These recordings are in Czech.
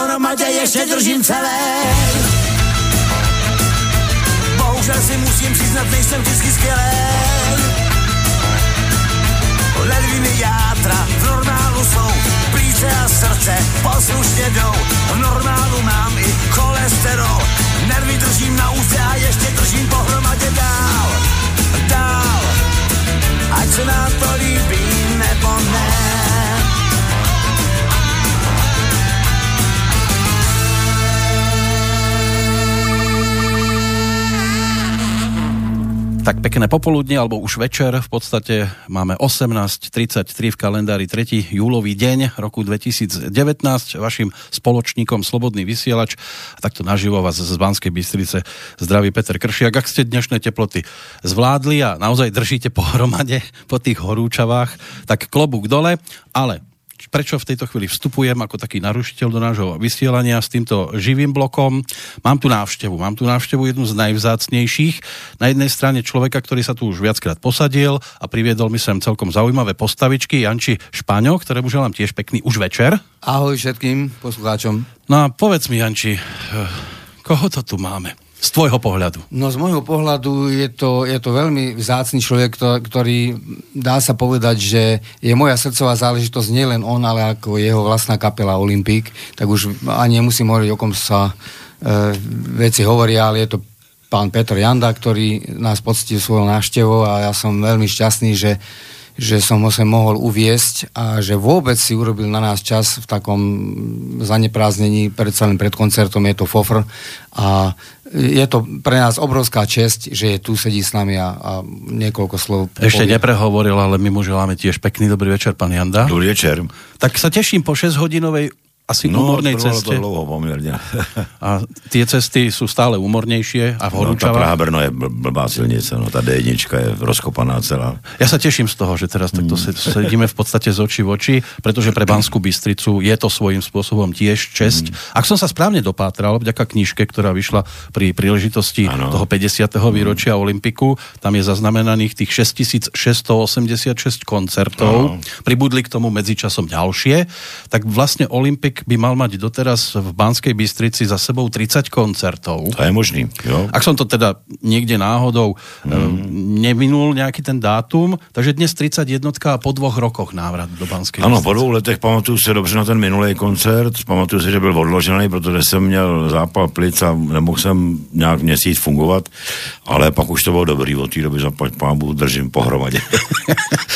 pohromadě, ještě držím celé. Bohužel si musím přiznat, nejsem vždycky skvělej. Ledviny játra v normálu jsou, plíce a srdce poslušně jdou. V normálu mám i cholesterol, nervy držím na úze a ještě držím pohromadě dál, dál. Ať se nám to líbí nebo ne. Tak pekné popoludne, alebo už večer. V podstate máme 18.33 v kalendári 3. júlový deň roku 2019. Vašim spoločníkom Slobodný vysielač. A takto naživo vás z Banskej Bystrice zdraví Peter Kršiak. Ak ste dnešné teploty zvládli a naozaj držíte pohromade po tých horúčavách, tak klobúk dole, ale prečo v tejto chvíli vstupujem ako taký narušiteľ do nášho vysielania s týmto živým blokom. Mám tu návštevu, mám tu návštevu jednu z najvzácnejších. Na jednej strane človeka, ktorý sa tu už viackrát posadil a priviedol mi sem celkom zaujímavé postavičky, Janči Špaňo, ktorému želám tiež pekný už večer. Ahoj všetkým poslucháčom. No a povedz mi, Janči, eh, koho to tu máme? Z tvojho pohľadu. No z môjho pohľadu je to, je to veľmi vzácný človek, kto- ktorý dá sa povedať, že je moja srdcová záležitosť nielen on, ale ako jeho vlastná kapela Olympik, tak už ani nemusím hovoriť, o kom sa e, veci hovoria, ale je to pán Petr Janda, ktorý nás poctil svojou návštevou a ja som veľmi šťastný, že že som ho sem mohol uviesť a že vôbec si urobil na nás čas v takom zanepráznení pred celým pred koncertom, je to fofr a je to pre nás obrovská česť, že je tu, sedí s nami a, a niekoľko slov Ešte povie. neprehovoril, ale my mu želáme tiež pekný dobrý večer, pán Janda. Dobrý večer. Tak sa teším po 6-hodinovej asi No, úmornej ceste. to dlouho pomerne. A tie cesty sú stále úmornejšie a v No, tá horúčavách. Praha-Brno je bl- blbá silnice, no tá D1 je rozkopaná celá. Ja sa teším z toho, že teraz takto Mm. se- sedíme v podstate z očí v oči, pretože pre Banskú Bystricu je to svojím spôsobom tiež česť. Mm. Ak som sa správne dopátral, vďaka knižke, ktorá vyšla pri príležitosti Áno. toho 50. Mm. výročia Olympiku, tam je zaznamenaných tých 6686 koncertov. Áno. Pribudli k tomu medzičasom ďalšie. Tak vlastne Olympik By mal mať doteraz v Banskej Bystrici za sebou 30 koncertov. To je možný, jo. Ak som to teda niekde náhodou mm. neminul nejaký ten dátum, takže dnes 31 a po dvoch rokoch návrat do Banskej Ano, po dvou letech pamatuju se dobře na ten minulý koncert, pamatuju si, že byl odložený, protože jsem měl zápal plic a nemohl jsem nějak měsíc fungovat, ale pak už to bylo dobrý, od té doby zaplať pámu držím pohromadě.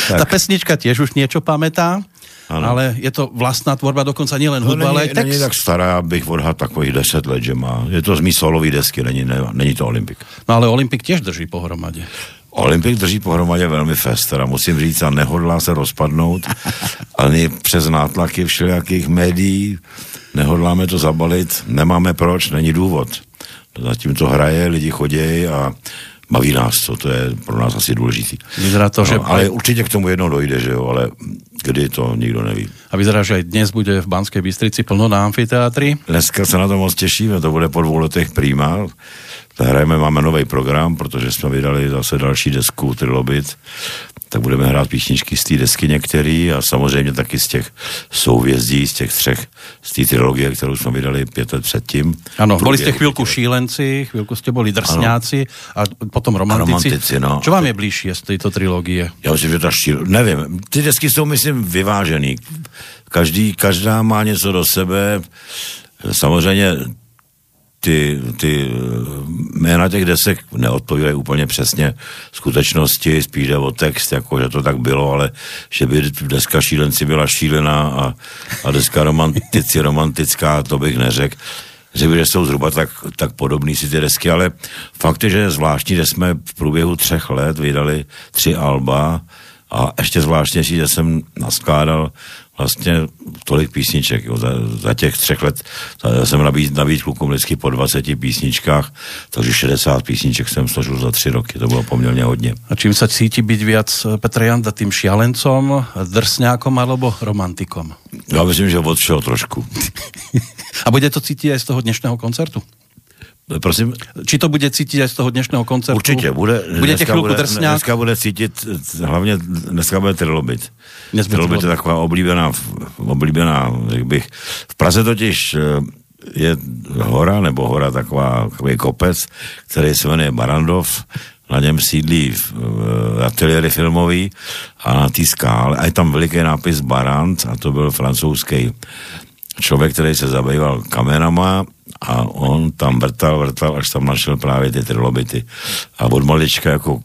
Tá pesnička tiež už niečo pamätá, Ano. ale je to vlastná tvorba, dokonca nielen No, hudba, ale není, aj text. není tak stará, bych odhad takových 10 let, že má. Je to z mý solový desky, není, ne, není to Olympik. No ale Olympik tiež drží pohromadě. Olympik drží pohromadě velmi fest, teda musím říct, a nehodlá se rozpadnout, ani přes nátlaky všelijakých médií, nehodláme to zabalit, nemáme proč, není důvod. Zatím to hraje, lidi chodí a baví nás to, to je pro nás asi důležitý. Vyzerá to, že... No, ale určitě k tomu jednou dojde, že jo, ale kdy to nikdo neví. A vyzerá, že dnes bude v Banskej Bystrici plno na amfiteátri. Dneska se na to moc těšíme, to bude po dvou letech prýma. Hrajeme, máme nový program, protože jsme vydali zase další desku Trilobit, tak budeme hrát písničky z té desky některý a samozřejmě taky z těch souvězdí, z těch třech, z té trilogie, kterou jsme vydali pět let předtím. Ano, boli ste Průběhu chvíľku těch- šílenci, chvíľku ste boli drsňáci a potom romantici. romantici, no. Čo vám je bližšie z tejto trilógie? Já myslím, že ta šíl... Nevím, ty desky jsou, myslím, vyvážený. Každý, každá má něco do sebe. Samozřejmě ty, ty eh, jména těch desek neodpovídají úplně přesně skutečnosti, spíš jde o text, jako že to tak bylo, ale že by deska šílenci byla šílená a, a deska romantici romantická, to bych neřekl. Řekl že jsou zhruba tak, tak podobný si ty desky, ale fakt je, že je zvláštní, že jsme v průběhu třech let vydali tři alba a ještě zvláštnější, že jsem naskládal vlastně tolik písniček. Jo. Za, za těch třech let za, jsem nabít, nabít klukům vždycky po 20 písničkách, takže 60 písniček jsem složil za tři roky, to bylo poměrně hodně. A čím sa cíti byť viac Petr Janda, tým šialencom, drsňákom alebo romantikom? Já myslím, že od všeho trošku. A bude to cítiť aj z toho dnešného koncertu? Prosím, Či to bude cítiť aj z toho dnešného koncertu? určitě bude. Budete dneska chvíľku bude, drsňák? Dneska bude cítit, hlavně dneska bude trilobit. Dnes Trilobit je taková oblíbená, oblíbená, řekl bych. V Praze totiž eh, je hora, nebo hora taková, takový kopec, který se jmenuje Barandov, na něm sídlí v, v ateliéry filmový a na té skále, a je tam veliký nápis Barant a to byl francouzský člověk, který se zabýval kamerama a on tam vrtal, vrtal, až tam našel právě ty trilobity. A od malička jako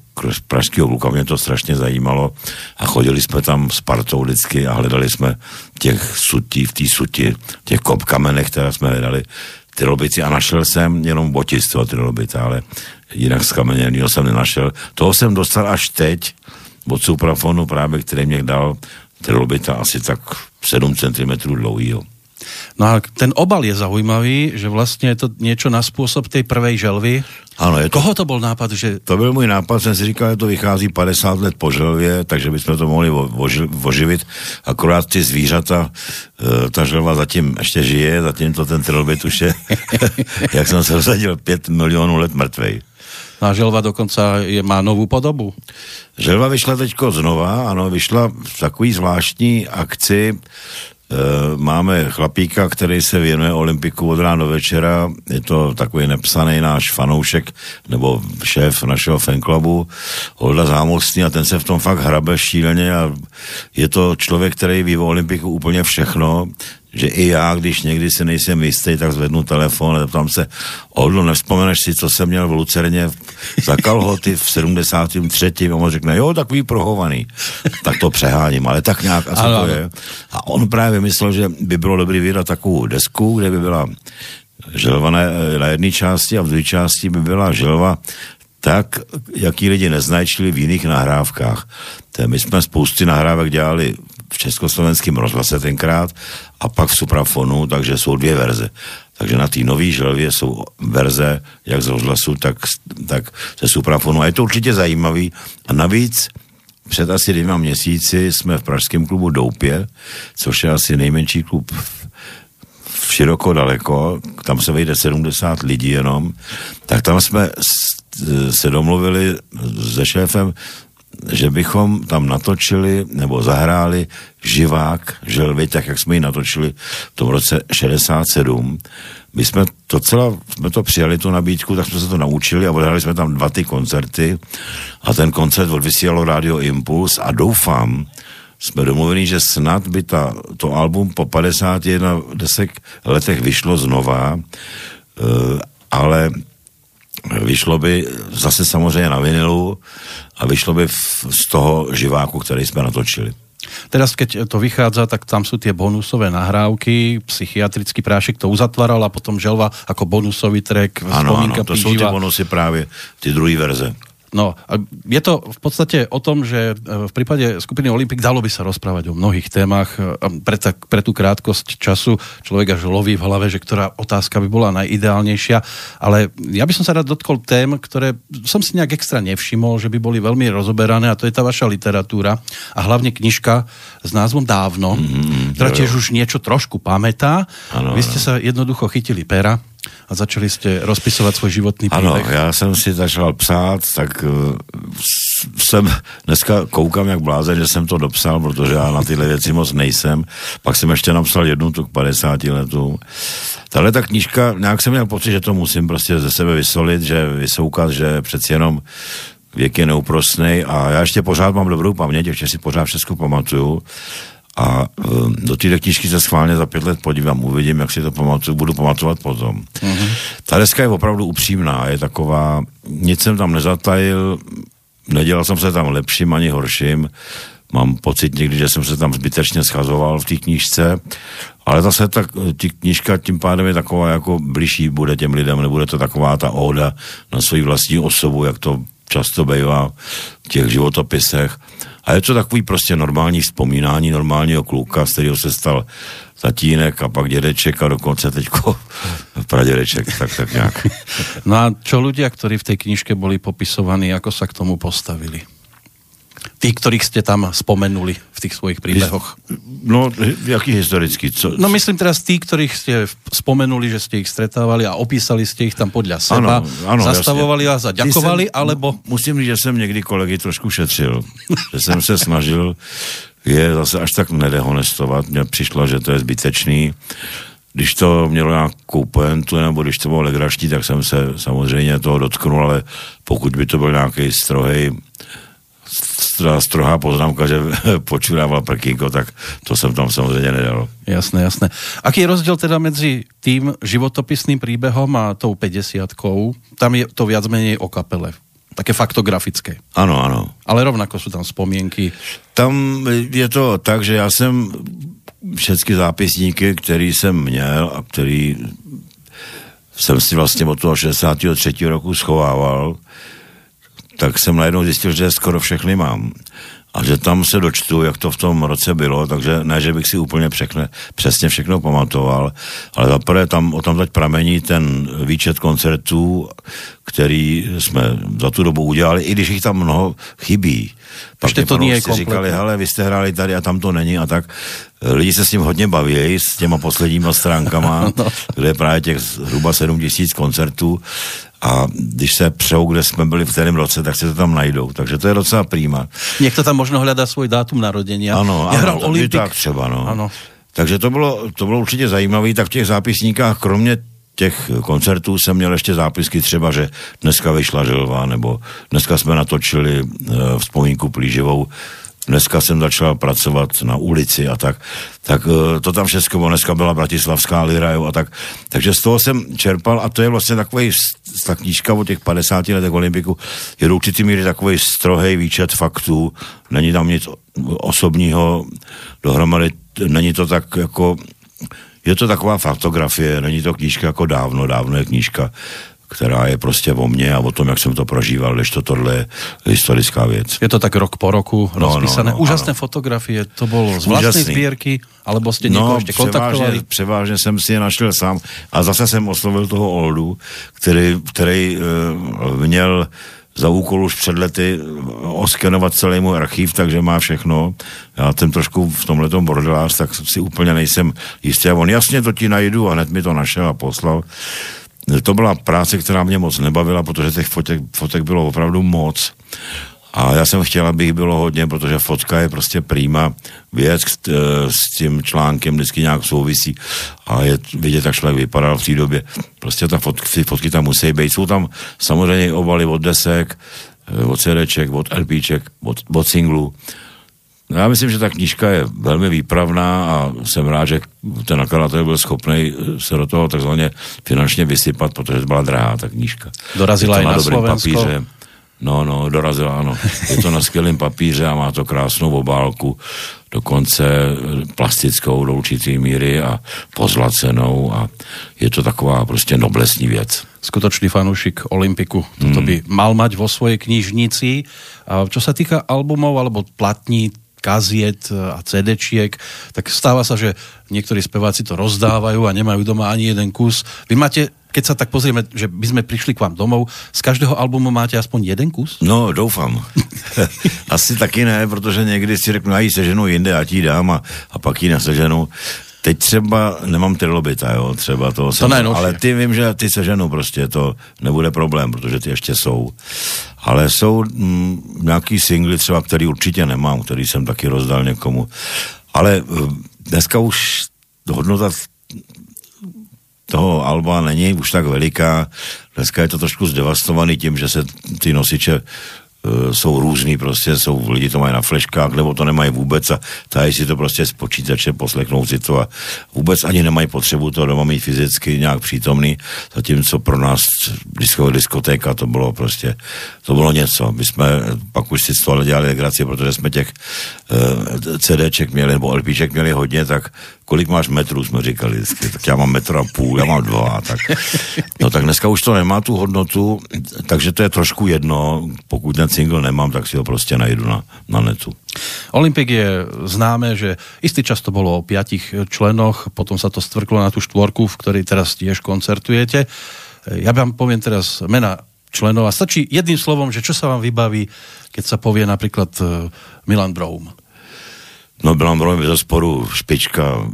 pražského kluka mě to strašně zajímalo a chodili jsme tam s partou vždycky a hledali jsme těch sutí, v té suti, těch kop kamenech, které jsme hledali trilobity a našel jsem jenom boty z toho trilobita, ale jinak z kameněného jsem nenašel. Toho jsem dostal až teď od suprafonu právě, který mě dal trilobita asi tak 7 cm dlouhýho. No a ten obal je zaujímavý, že vlastne je to niečo na spôsob tej prvej želvy. Ano, je to Koho to bol nápad, že To byl můj nápad, jsem si říkal, že to vychází 50 let po želvě, takže bychom to mohli oživit. Akorát ty zvířata, eh, ta želva zatím ještě žije, zatím to ten trilobit už je, jak jsem se vsadil, 5 milionů let mrtvej. a želva dokonca je, má novú podobu? Želva vyšla teďko znova, ano, vyšla v takový zvláštní akci. E, máme chlapíka, který se věnuje Olympiku od rána do večera. Je to takový nepsaný náš fanoušek nebo šéf našeho fanklubu, Holda Zámostný a ten se v tom fakt hrabe šíleně a je to člověk, který ví o Olympiku úplně všechno že i já, když někdy si nejsem jistý, tak zvednu telefon a zeptám se, Oldo, nevzpomeneš si, co jsem měl v Lucerně za kalhoty v 73. A on řekne, jo, takový prohovaný. Tak to přeháním, ale tak nějak, a co Ano, to je? A on právě myslel, že by bylo dobrý vydat takovou desku, kde by byla želva na, jedné části a v druhé části by byla želva tak, jaký lidi neznají, čili v jiných nahrávkách. To my jsme spousty nahrávek dělali v československém rozhlase tenkrát a pak v Suprafonu, takže jsou dvě verze. Takže na té nové želvě jsou verze jak z rozhlasu, tak, tak ze Suprafonu. A je to určitě zajímavý. A navíc před asi dvěma měsíci jsme v pražském klubu Doupě, což je asi nejmenší klub v široko daleko, tam se vejde 70 lidí jenom, tak tam jsme se domluvili se šéfem že bychom tam natočili nebo zahráli živák želvy, tak jak jsme ji natočili v tom roce 67. My jsme docela, jsme to přijali tu nabídku, tak jsme se to naučili a odhrali jsme tam dva ty koncerty a ten koncert odvysílalo Radio Impuls a doufám, jsme domluveni, že snad by ta, to album po 51 desek letech vyšlo znova, uh, ale vyšlo by zase samozřejmě na vinilu a vyšlo by z toho živáku, který jsme natočili. Teraz, keď to vychádza, tak tam sú tie bonusové nahrávky, psychiatrický prášek to uzatváral a potom želva ako bonusový track. Ano, ano, to jsou ty bonusy právě, ty druhé verze. No, je to v podstate o tom, že e, v prípade skupiny Olympik dalo by sa rozprávať o mnohých témach. E, pre, ta, pre tú krátkosť času človek až loví v hlave, že ktorá otázka by bola najideálnejšia. Ale ja by som sa rád dotkol tém, ktoré som si nejak extra nevšimol, že by boli veľmi rozoberané a to je tá vaša literatúra a hlavne knižka s názvom Dávno, mm, ktorá tiež už niečo trošku pamätá. Ano, Vy ste ano. sa jednoducho chytili pera a začali jste rozpisovat svůj životní příběh. Ano, já jsem si začal psát, tak uh, jsem dneska koukám jak blázen, že jsem to dopsal, protože já na tyhle věci moc nejsem. Pak jsem ještě napsal jednu tu k 50 letům. Tahle ta knížka, nějak jsem měl pocit, že to musím prostě ze sebe vysolit, že vysoukat, že přeci jenom věk je neúprostný a já ještě pořád mám dobrou paměť, ještě si pořád všechno pamatuju a uh, do té knížky se schválně za pět let podívám, uvidím, jak si to pamatuju, budu pamatovat potom. Mm-hmm. Ta deska je opravdu upřímná, je taková, nic jsem tam nezatajil, nedělal jsem se tam lepším ani horším, mám pocit někdy, že jsem se tam zbytečně schazoval v té knížce, ale zase ta tí knížka tím pádem je taková jako blížší bude těm lidem, nebude to taková ta óda na svoji vlastní osobu, jak to často bývá v těch životopisech. A je to takový prostě normální vzpomínání normálního kluka, z kterého se stal tatínek a pak dědeček a dokonce teďko pradědeček, tak, tak nějak. No a čo ľudia, ktorí v tej knižke boli popisovaní, ako sa k tomu postavili? Tí, ktorých ste tam spomenuli v tých svojich príbehoch. No, jaký historický? Co? No myslím teraz tí, ktorých ste spomenuli, že ste ich stretávali a opísali ste ich tam podľa seba. Ano, ano, zastavovali jasně. vás a ďakovali, jsem, alebo... Musím říct, že jsem někdy kolegy trošku šetřil. že jsem se snažil je zase až tak nedehonestovat. Mně přišlo, že to je zbytečný. Když to mělo nějakou poentu, nebo když to bylo legraští, tak jsem se samozřejmě toho dotknul, ale pokud by to byl nějaký strohej strohá poznámka, že počurával prkínko, tak to jsem tam samozřejmě nedal. Jasné, jasné. Aký je rozdíl teda mezi tým životopisným příběhem a tou 50 Tam je to viac menej o kapele. Také faktografické. Ano, ano. Ale rovnako jsou tam vzpomínky. Tam je to tak, že já jsem všechny zápisníky, který jsem měl a který jsem si vlastně od toho 63. roku schovával, tak jsem najednou zjistil, že skoro všechny mám. A že tam se dočtu, jak to v tom roce bylo, takže ne, že bych si úplně překne, přesně všechno pamatoval, ale zaprvé tam o tom teď pramení ten výčet koncertů, který jsme za tu dobu udělali, i když jich tam mnoho chybí. Pak to nie je říkali, hele, vy jste hráli tady a tam to není a tak. Lidi se s tím hodně baví, s těma posledníma stránkama, no. kde je právě těch zhruba 7 tisíc koncertů a když se přou, kde jsme byli v kterém roce, tak se to tam najdou. Takže to je docela prýma. Někdo tam možno hledá svůj dátum narození. Ano, ano, hrál Olympik. tak třeba, no. Ano. Takže to bylo, to bylo určitě zajímavé, tak v těch zápisníkách, kromě těch koncertů jsem měl ještě zápisky třeba, že dneska vyšla želva, nebo dneska jsme natočili uh, vzpomínku plíživou dneska jsem začal pracovat na ulici a tak, tak eh, to tam všechno, dneska byla Bratislavská lira, jo, a tak, takže z toho jsem čerpal a to je vlastně takový, ta knížka o těch 50 letech Olympiku. Je do určitý míry takový strohej výčet faktů, není tam nic osobního dohromady, není to tak jako je to taková fotografie, není to knížka jako dávno, dávno je knížka která je prostě o mně a o tom, jak jsem to prožíval, než to tohle je historická věc. Je to tak rok po roku no, rozpísané. No, no, Úžasné ano. fotografie, to bylo z vlastní sbírky, alebo jste někoho no, ještě kontaktovali? Převážně jsem si je našel sám a zase jsem oslovil toho Oldu, který, který uh, měl za úkol už před lety oskenovat celý můj archiv, takže má všechno. Já jsem trošku v tomhle bordelář, tak si úplně nejsem jistý. A on jasně to ti najdu a hned mi to našel a poslal. To byla práce, která mě moc nebavila, protože těch fotek, fotek bylo opravdu moc. A já jsem chtěl, aby jich bylo hodně, protože fotka je prostě prýma věc eh, s tím článkem vždycky nějak souvisí a je vidět, jak člověk vypadal v té době. Prostě ta fotky, fotky tam musí být. Jsou tam samozřejmě obaly od desek, eh, od CDček, od LPček, od, od singlů. No já myslím, že ta knížka je velmi výpravná a jsem rád, že ten nakladatel byl schopný se do toho takzvaně finančně vysypat, protože to byla drahá ta knížka. Dorazila i na, na Slovensko. Papíře. No, no, dorazila, ano. Je to na skvělém papíře a má to krásnou obálku, dokonce plastickou do určitý míry a pozlacenou a je to taková prostě noblesní věc. Skutočný fanúšik Olympiku. Toto hmm. by mal mať vo svojej knižnici. A čo sa týka albumov alebo platní, kaziet a CD-čiek, tak stáva sa, že niektorí speváci to rozdávajú a nemajú doma ani jeden kus. Vy máte keď sa tak pozrieme, že by sme prišli k vám domov, z každého albumu máte aspoň jeden kus? No, doufám. Asi taky ne, protože někdy si řeknu, já ji seženu jinde, a ti dám a, a pak ji neseženu. Teď třeba nemám trilobita, jo, třeba to, to jsem, ale ty vím, že ty seženu prostě, to nebude problém, protože ty ještě jsou. Ale jsou mm, nějaký singly třeba, který určitě nemám, který jsem taky rozdal někomu. Ale eh, dneska už hodnota toho Alba není už tak veliká. Dneska je to trošku zdevastovaný tím, že se ty nosiče jsou různý, prostě jsou, lidi to mají na fleškách, nebo to nemají vůbec a tady si to prostě z počítače, poslechnout si to a vůbec ani nemají potřebu to doma mít fyzicky nějak přítomný, zatímco pro nás disko, diskotéka to bylo prostě, to bylo něco. My jsme pak už si z toho dělali legraci, protože jsme těch uh, CDček měli, nebo LPček měli hodně, tak kolik máš metrů, jsme říkali vždycky, tak já mám metr a půl, já mám dva, tak, no tak dneska už to nemá tu hodnotu, takže to je trošku jedno, pokud ten single nemám, tak si ho prostě najdu na, na netu. Olympik je známe, že istý čas to bolo o piatich členoch, potom sa to stvrklo na tú štvorku, v ktorej teraz tiež koncertujete. Ja vám poviem teraz mena členov a stačí jedným slovom, že čo sa vám vybaví, keď sa povie napríklad eh, Milan Broum. No byla Broum za sporu špička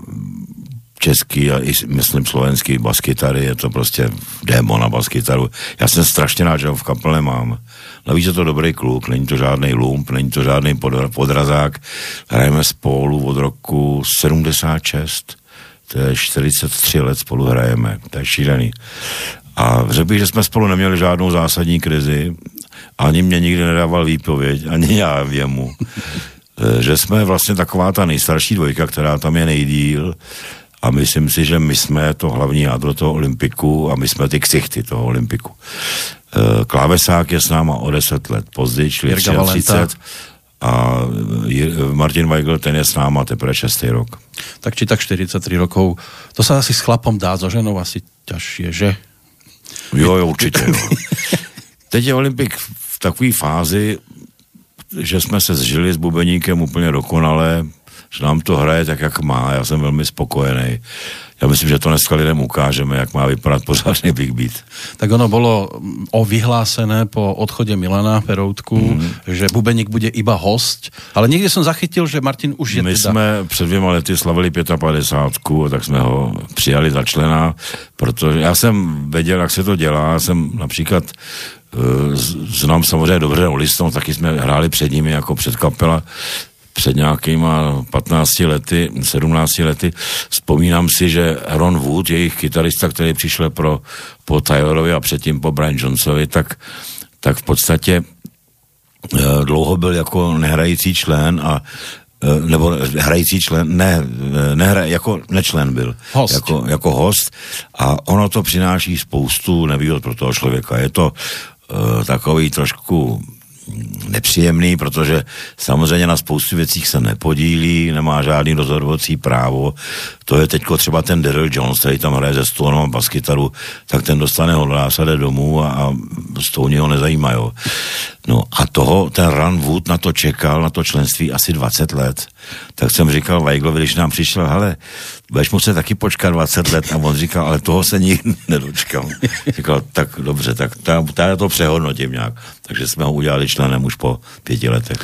český a i myslím slovenský baskytary, je to prostě démon na baskytaru. Já jsem strašně rád, že ho v kapele mám. Navíc je to dobrý kluk, není to žádný lump, není to žádný podrazák. Hrajeme spolu od roku 76, to je 43 let spolu hrajeme, to je šílený. A řekl bych, že jsme spolu neměli žádnou zásadní krizi, ani mě nikdy nedával výpověď, ani já jemu. Eh, že jsme vlastně taková ta nejstarší dvojka, která tam je nejdíl a myslím si, že my jsme to hlavní jádro toho olympiku a my jsme ty ksichty toho olympiku. Eh, klávesák je s náma o 10 let později, čili 30 a Martin Weigl, ten je s náma teprve 6. rok. Tak či tak 43 rokov. To sa asi s chlapom dá, so ženou asi ťažšie, že? Jo, jo, určitě. Jo. Teď je Olympik v takové fázi, že jsme se zžili s Bubeníkem úplně dokonale, že nám to hraje tak, jak má. Já jsem velmi spokojený. Já myslím, že to dneska lidem ukážeme, jak má vypadat pořádný Big Beat. Tak ono bylo o vyhlásené po odchode Milana Peroutku, mm. že Bubeník bude iba host, ale někde jsem zachytil, že Martin už je My teda... jsme před dvěma lety slavili 55, tak jsme ho přijali za člena, protože já jsem věděl, jak se to dělá. Já jsem například znám samozřejmě dobře Oliston, taky jsme hráli před nimi jako před kapela před nějakýma 15 lety, 17 lety. Vzpomínám si, že Ron Wood, jejich kytarista, který přišel pro, po Taylorovi a předtím po Brian Johnsovi, tak, tak v podstatě eh, dlouho byl jako nehrající člen a eh, nebo hrající člen, ne, nehra, jako nečlen byl. Host. Jako, jako host a ono to přináší spoustu nevýhod pro toho člověka. Je to Eh, takový trošku nepříjemný, protože samozřejmě na spoustu věcí se nepodílí, nemá žádný rozhodovací právo. To je teďko třeba ten Daryl Jones, který tam hraje ze Stoneem a baskytaru, tak ten dostane a jde domů a, a Stone ho nezajímají. No a toho, ten Run Wood na to čekal, na to členství asi 20 let tak jsem říkal Weiglovi, když nám přišel, hele, budeš muset taky počkat 20 let a on říkal, ale toho se nikdy nedočkal. Říkal, tak dobře, tak já to přehodnotím nějak. Takže jsme ho udělali členem už po pěti letech.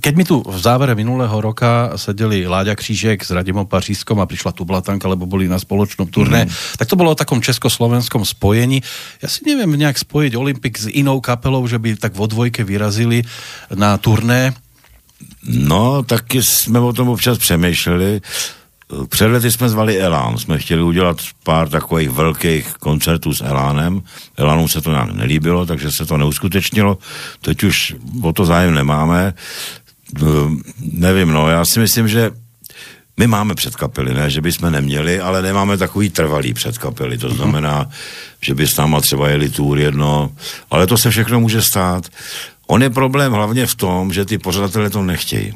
Keď mi tu v závere minulého roka sedeli Láďa Křížek s Radimom Pařískom a přišla tu Blatanka, lebo boli na spoločnom turné, mm. tak to bolo o takom československom spojení. Ja si neviem nejak spojiť Olympik s inou kapelou, že by tak vo dvojke vyrazili na turné. No, taky jsme o tom občas přemýšleli. Před lety jsme zvali Elán. Jsme chtěli udělat pár takových velkých koncertů s Elánem. Elánu se to nám nelíbilo, takže se to neuskutečnilo. Teď už o to zájem nemáme. Nevím, no, já si myslím, že my máme předkapely, ne, že bychom neměli, ale nemáme takový trvalý předkapely. To znamená, že by s náma třeba jeli tour jedno, ale to se všechno může stát. On je problém hlavně v tom, že ty pořadatelé to nechtějí.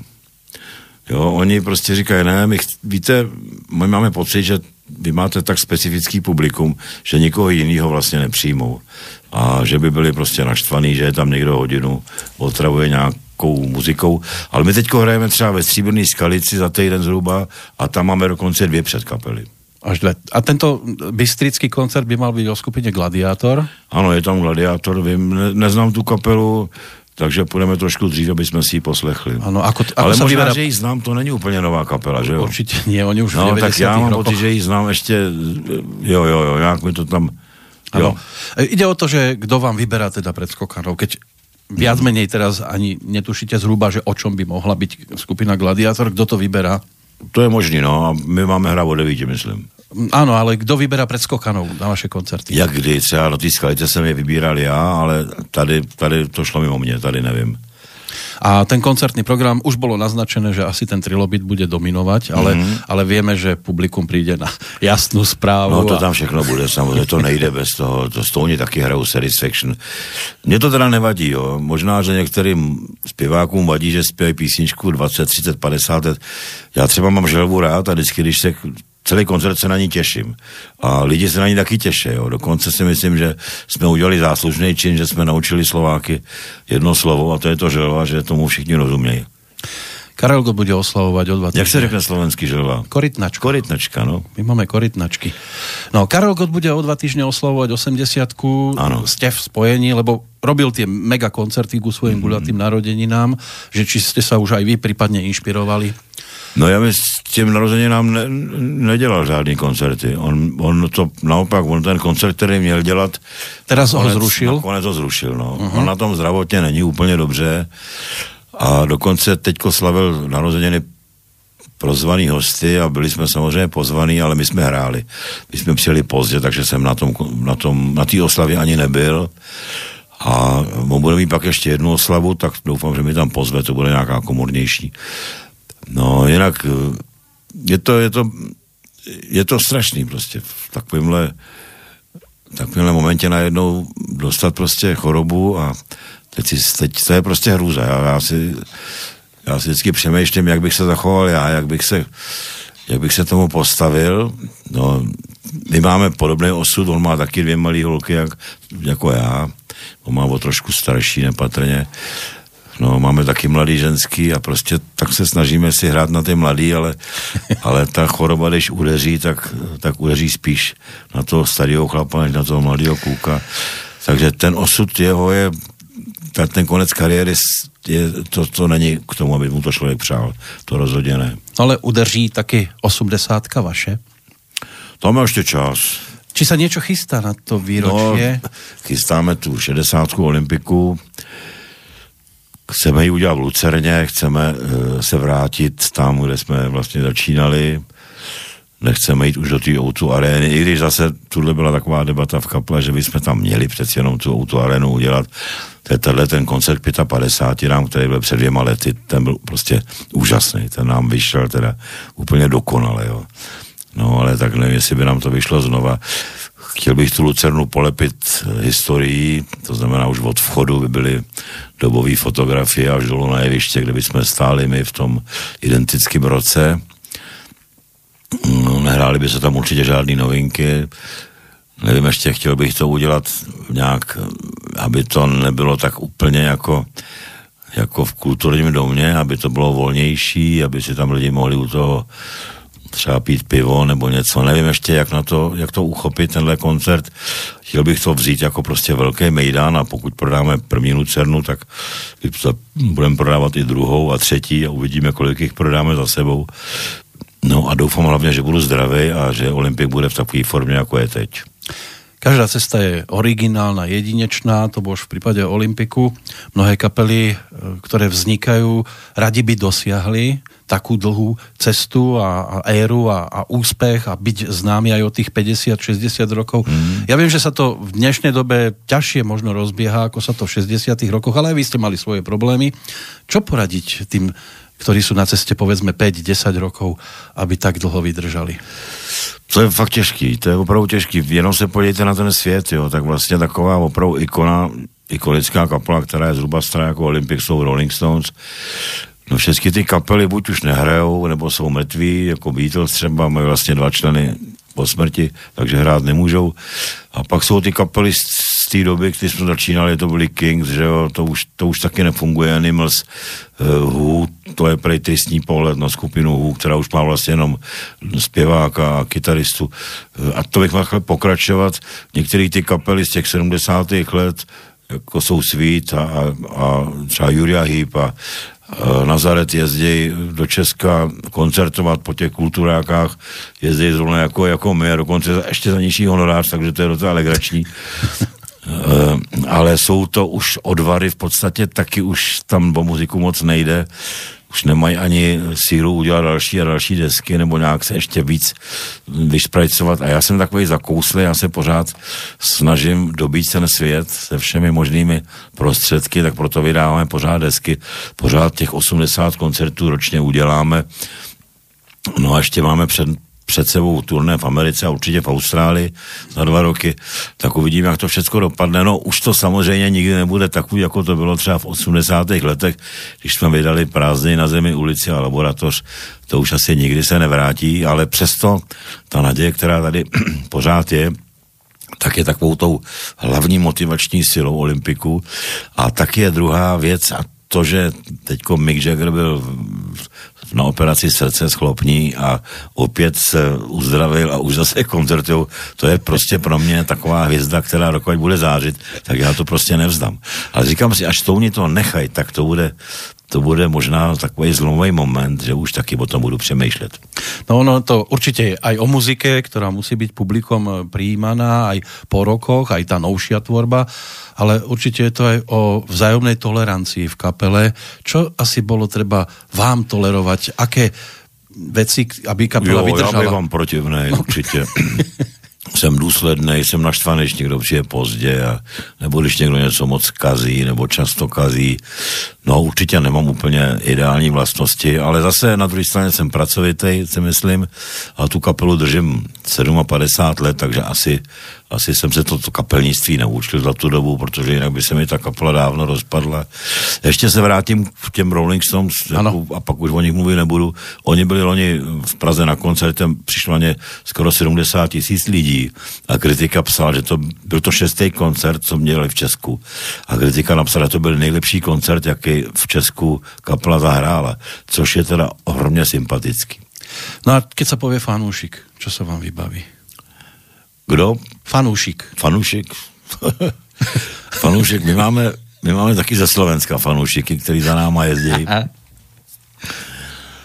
Jo, oni prostě říkají, ne, my, víte, my máme pocit, že vy máte tak specifický publikum, že nikoho jiného vlastně nepřijmou. A že by byli prostě naštvaný, že je tam někdo hodinu, otravuje nějakou muzikou. Ale my teď hrajeme třeba ve Stříbrný skalici za týden zhruba a tam máme dokonce dvě předkapely. Až dve. A tento bystrický koncert by mal být o skupině Gladiátor? Ano, je tam Gladiátor, vím, ne, neznám tu kapelu, takže půjdeme trošku dřív, aby jsme si ji poslechli. Ano, ako, ako Ale možná, vyberá... že ji znám, to není úplně nová kapela, že jo? Určitě nie, oni už No, tak já mám rokoch. pocit, že ji znám ještě, jo, jo, jo, nějak mi to tam, jo. Ano. E, Ide o to, že kdo vám vyberá teda predskokanov, keď viac menej teraz ani netušíte zhruba, že o čom by mohla byť skupina Gladiátor, kdo to vyberá? To je možný, no, a my máme hra o devíti, myslím. Áno, ale kdo vyberá predskokanov na vaše koncerty? Jak kdy, třeba na té skalice jsem je vybíral já, ale tady, tady to šlo mimo mě, tady nevím. A ten koncertný program už bolo naznačené, že asi ten trilobit bude dominovať, ale, mm-hmm. ale vieme, že publikum príde na jasnú správu. No to a... tam všechno bude, samozřejmě to nejde bez toho, to stouně taky hrajou Satisfaction. Mně to teda nevadí, jo. Možná, že některým zpěvákům vadí, že zpěvají písničku 20, 30, 50 let. Já třeba mám želvu rád a vždycky, když se celý koncert se na ní těším. A lidi se na ní taky těší. Jo. Dokonce si myslím, že jsme udělali záslužný čin, že jsme naučili Slováky jedno slovo a to je to želva, že tomu všichni rozumějí. Karel Gott bude oslavovať o dva Jak se řekne slovenský želva? Korytnačka. Korytnačka, no. My máme korytnačky. No, Karel Gott bude o dva týždne oslavovať 80 Áno. Ste v spojení, lebo robil tie mega koncerty ku svojim mm. guľatým narodeninám, že či ste sa už aj vy prípadne inšpirovali? No já mi s tím narozeninám ne, nedělal žádný koncerty. On, on to naopak, on ten koncert, který měl dělat, Teraz ho zrušil? Nakonec ho zrušil, no. Uh-huh. On na tom zdravotně není úplně dobře a dokonce teďko slavil narozeniny prozvaný hosty a byli jsme samozřejmě pozvaní, ale my jsme hráli. My jsme přijeli pozdě, takže jsem na tom, na tom, na té oslavě ani nebyl. A on bude mít pak ještě jednu oslavu, tak doufám, že mi tam pozve, to bude nějaká komornější. No, jinak eh, je to, je to, je to strašný prostě v takovémhle takovémhle momentě najednou dostat prostě chorobu a teď, si, teď to je prostě hrůza. Já, já, si, já si vždycky přemýšlím, jak bych se zachoval já, jak bych se, jak bych se tomu postavil. No, my máme podobný osud, on má taky dvě malé holky, jak, jako já. On má o trošku starší, nepatrně. No, máme taky mladý ženský a prostě tak se snažíme si hrát na ty mladý, ale, ale ta choroba, když udeří, tak, tak udeří spíš na toho starého chlapa, než na toho mladého kluka. Takže ten osud jeho je, ten konec kariéry je, to, to není k tomu, aby mu to člověk přál. To rozhodně ne. Ale udeří taky 80 vaše. To má ještě čas. Či sa niečo chystá na to výročie? No, chystáme tu 60. olympiku, chceme ji udělat v Lucerně, chceme uh, se vrátit tam, kde jsme vlastně začínali, nechceme jít už do té O2 arény, i když zase tuhle byla taková debata v kaple, že bychom tam měli přeci jenom tu O2 arénu udělat. To tenhle ten koncert k 55 nám, který byl před dvěma lety, ten byl prostě úžasný, ten nám vyšel teda úplně dokonale, jo. No ale tak nevím, jestli by nám to vyšlo znova. Chtěl bych tu Lucernu polepit historií, to znamená už od vchodu by byly dobové fotografie až dolů na jeviště, kde bychom stáli my v tom identickém roce. No, nehrály by se tam určitě žádné novinky. Nevím, ještě chtěl bych to udělat nějak, aby to nebylo tak úplně jako jako v kulturním domě, aby to bylo volnější, aby si tam lidi mohli u toho třeba pít pivo nebo něco, nevím ještě, jak na to, jak to uchopit, tenhle koncert. Chtěl bych to vzít jako prostě velký mejdán a pokud prodáme první lucernu, tak budeme prodávat i druhou a třetí a uvidíme, kolik jich prodáme za sebou. No a doufám hlavně, že budu zdravý a že Olympik bude v takové formě, jako je teď. Každá cesta je originálna, jedinečná, to bolo v prípade Olympiku. Mnohé kapely, e, ktoré vznikajú, radi by dosiahli takú dlhú cestu a, a éru a, a úspech a byť známy aj od tých 50-60 rokov. Mm. Ja viem, že sa to v dnešnej dobe ťažšie možno rozbieha, ako sa to v 60 rokoch, ale aj vy ste mali svoje problémy. Čo poradiť tým, ktorí sú na ceste povedzme 5-10 rokov, aby tak dlho vydržali? To je fakt těžký, to je opravdu těžký. Jenom se podívejte na ten svět, jo, tak vlastně taková opravdu ikona, ikonická kapela, která je zhruba stará jako Olympic, jsou Rolling Stones. No všechny ty kapely buď už nehrajou, nebo jsou mrtví, jako Beatles třeba, mají vlastně dva členy po smrti, takže hrát nemůžou. A pak jsou ty kapely z, z té doby, kdy jsme začínali, to byly Kings, že jo, to už, to už taky nefunguje, Animals, uh, Who, to je prej tristní pohled na skupinu Who, která už má vlastně jenom zpěváka a kytaristu. Uh, a to bych mohl pokračovat. Některé ty kapely z těch 70. let, jako jsou Sweet a, a, a třeba Julia Heep a, Eh, Nazaret jezdí do Česka koncertovat po těch kulturákách, jezdí zrovna jako, jako my a dokonce ještě za nižší honorář, takže to je docela legrační. Uh, ale jsou to už odvary, v podstatě taky už tam o muziku moc nejde už nemají ani sílu udělat další a další desky nebo nějak se ještě víc vyšprajcovat. A já jsem takový zakouslý, já se pořád snažím dobít ten svět se všemi možnými prostředky, tak proto vydáváme pořád desky, pořád těch 80 koncertů ročně uděláme. No a ještě máme před, před sebou turné v Americe a určitě v Austrálii za dva roky, tak uvidíme, jak to všechno dopadne. No už to samozřejmě nikdy nebude takový, jako to bylo třeba v 80. letech, když jsme vydali prázdny na zemi, ulici a laboratoř, to už asi nikdy se nevrátí, ale přesto ta naděje, která tady pořád je, tak je takovou tou hlavní motivační silou Olympiku. A taky je druhá věc, a to, že teďko Mick Jagger byl na operaci srdce schlopní a opět se uzdravil a už zase koncertují, to je prostě pro mě taková hvězda, která dokud bude zářit, tak já to prostě nevzdám. Ale říkám si, až touni to nechají, tak to bude to bude možná takový zlomový moment, že už taky o tom budu přemýšlet. No ono to určitě je aj o muzike, která musí být publikom přijímaná, aj po rokoch, aj ta novšia tvorba, ale určitě je to aj o vzájomnej tolerancii v kapele. Čo asi bolo treba vám tolerovat? Aké věci, aby kapela jo, vydržala? Jo, já vám protivnej, no. určitě. jsem důsledný, jsem naštvaný, když někdo přijde pozdě, a, nebo když někdo něco moc kazí, nebo často kazí. No určitě nemám úplně ideální vlastnosti, ale zase na druhé straně jsem pracovitý, si myslím, a tu kapelu držím 57 let, takže asi asi jsem se toto kapelnictví naučil za tu dobu, protože jinak by se mi ta kapela dávno rozpadla. Ještě se vrátím k těm Rolling Stones jako, a pak už o nich mluvit nebudu. Oni byli loni v Praze na koncertem, přišlo ně skoro 70 tisíc lidí a kritika psala, že to byl to šestý koncert, co měli v Česku. A kritika napsala, že to byl nejlepší koncert, jaký v Česku kapela zahrála, což je teda ohromně sympatický. No a keď se pově fanúšik, čo se vám vybaví? Kdo? Fanúšik. Fanúšik. fanúšik, my máme, my máme taky ze Slovenska fanúšiky, který za náma jezdí.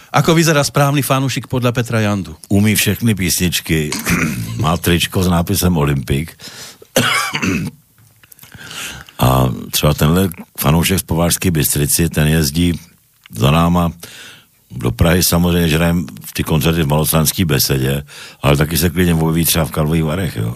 Ako vyzerá správný fanúšik podle Petra Jandu? Umí všechny písničky, má tričko s nápisem Olympik. A třeba tenhle fanoušek z Povářské Bystrici, ten jezdí za náma do Prahy samozřejmě žrajem v ty koncerty v Malostranské besedě, ale taky se klidně objeví třeba v Karlových Varech, jo.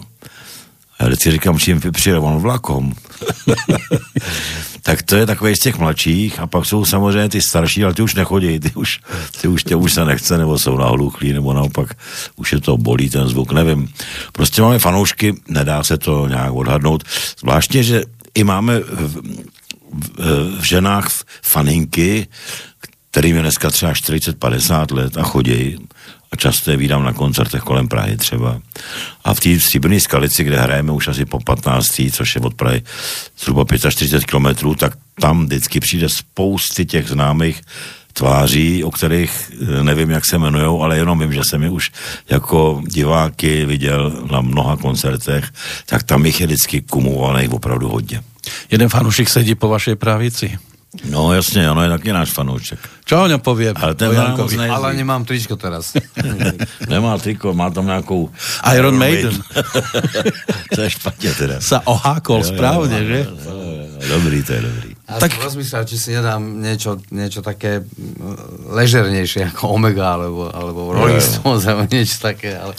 A já si říkám, čím přijel on vlakom. tak to je takový z těch mladších a pak jsou samozřejmě ty starší, ale ty už nechodí, ty už, ty už, tě už se nechce, nebo jsou nahluchlí, nebo naopak už je to bolí ten zvuk, nevím. Prostě máme fanoušky, nedá se to nějak odhadnout, zvláště, že i máme v, v, v ženách faninky, kterým je dneska třeba 40-50 let a chodí a často je vídám na koncertech kolem Prahy třeba. A v té stříbrné skalici, kde hrajeme už asi po 15. což je od Prahy zhruba 45 kilometrů, tak tam vždycky přijde spousty těch známých tváří, o kterých eh, nevím, jak se jmenují, ale jenom vím, že jsem je už jako diváky viděl na mnoha koncertech, tak tam jich je vždycky kumulovaných opravdu hodně. Jeden fanoušek sedí po vašej pravici. No jasně, ono je taky náš fanoušek. Čo o ňom poviem? Ale ten. Ale nemám tričko teraz. Nemá triko, má tam nějakou... Iron Maiden. to je špatně teda. Sa ohákol správne, že? Dobrý, to je dobrý. A Tak- rozmýšľal, či si nedám niečo, niečo také mm, ležernejšie ako Omega alebo, alebo Rolling Stones alebo niečo také. Ale...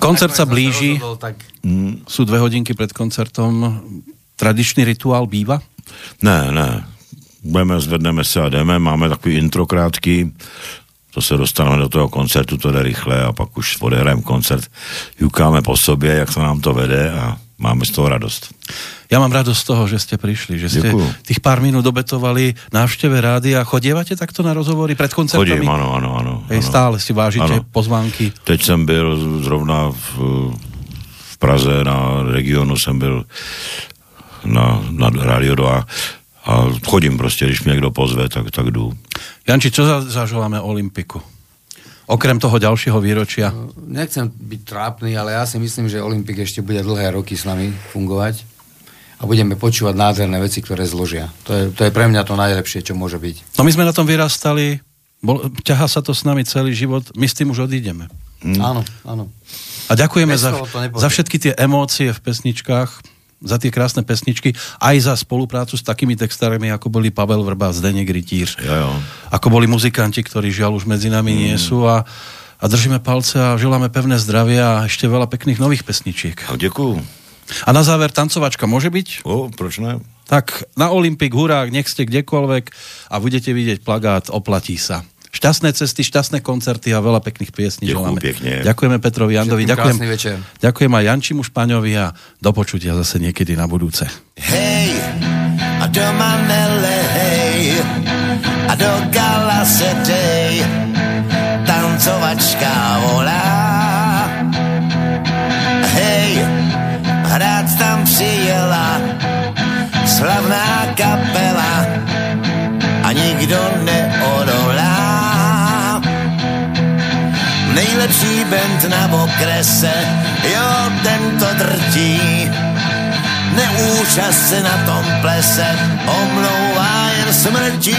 Koncert sa som blíži. rozhodol, tak Sú dve hodinky pred koncertom. Tradičný rituál býva? Ne, ne. Budeme, zvedneme se a jdeme, máme takový intro krátký, to se dostaneme do toho koncertu, to jde rychle a pak už odehrajeme koncert. Jukáme po sobě, jak se nám to vede a máme z toho radost. Ja mám radosť z toho, že ste prišli, že ste Ďakujem. tých pár minút obetovali návšteve rády a chodievate takto na rozhovory pred koncertami? Chodím, ano, ano, ano. Hej, ano. stále si vážite Ano. pozvánky. Teď jsem byl zrovna v, v Praze na regionu, jsem byl na, na Radio 2 a chodím prostě, když mě někdo pozve, tak, tak jdu. Janči, čo za, zažováme Olympiku? Okrem toho ďalšieho výročia. nechcem byť trápny, ale ja si myslím, že Olympik ešte bude dlhé roky s nami fungovať a budeme počúvať nádherné veci, ktoré zložia. To je, to je pre mňa to najlepšie, čo môže byť. No my sme na tom vyrastali, bol, ťahá sa to s nami celý život, my s tým už odídeme. Mm. Áno, áno. A ďakujeme Bez za, za všetky tie emócie v pesničkách, za tie krásne pesničky, aj za spoluprácu s takými textármi, ako boli Pavel Vrba, Zdeněk Rytíř, Jo, jo. ako boli muzikanti, ktorí žiaľ už medzi nami Mm. nie sú a, a držíme palce a želáme pevné zdravie a ešte veľa pekných nových pesničiek. A děkuju. A na záver tancovačka môže byť? O, proč ne? Tak na Olympik, hurák, nech ste kdekoľvek a budete vidieť plagát, oplatí sa. Šťastné cesty, šťastné koncerty a veľa pekných piesní Ďakujem želáme. pekne. Ďakujeme Petrovi Jandovi, ďakujem, ďakujem aj Jančimu Špaňovi a do počutia zase niekedy na budúce. Hej, a doma nelehej, a do gala se dej, tancovačka volá. Hej, hrát tam přijela, slavná kapela, a nikdo Nejlepší band na okrese, jo, ten to drtí. Neúčast se na tom plese, omlouvá jen smrtí.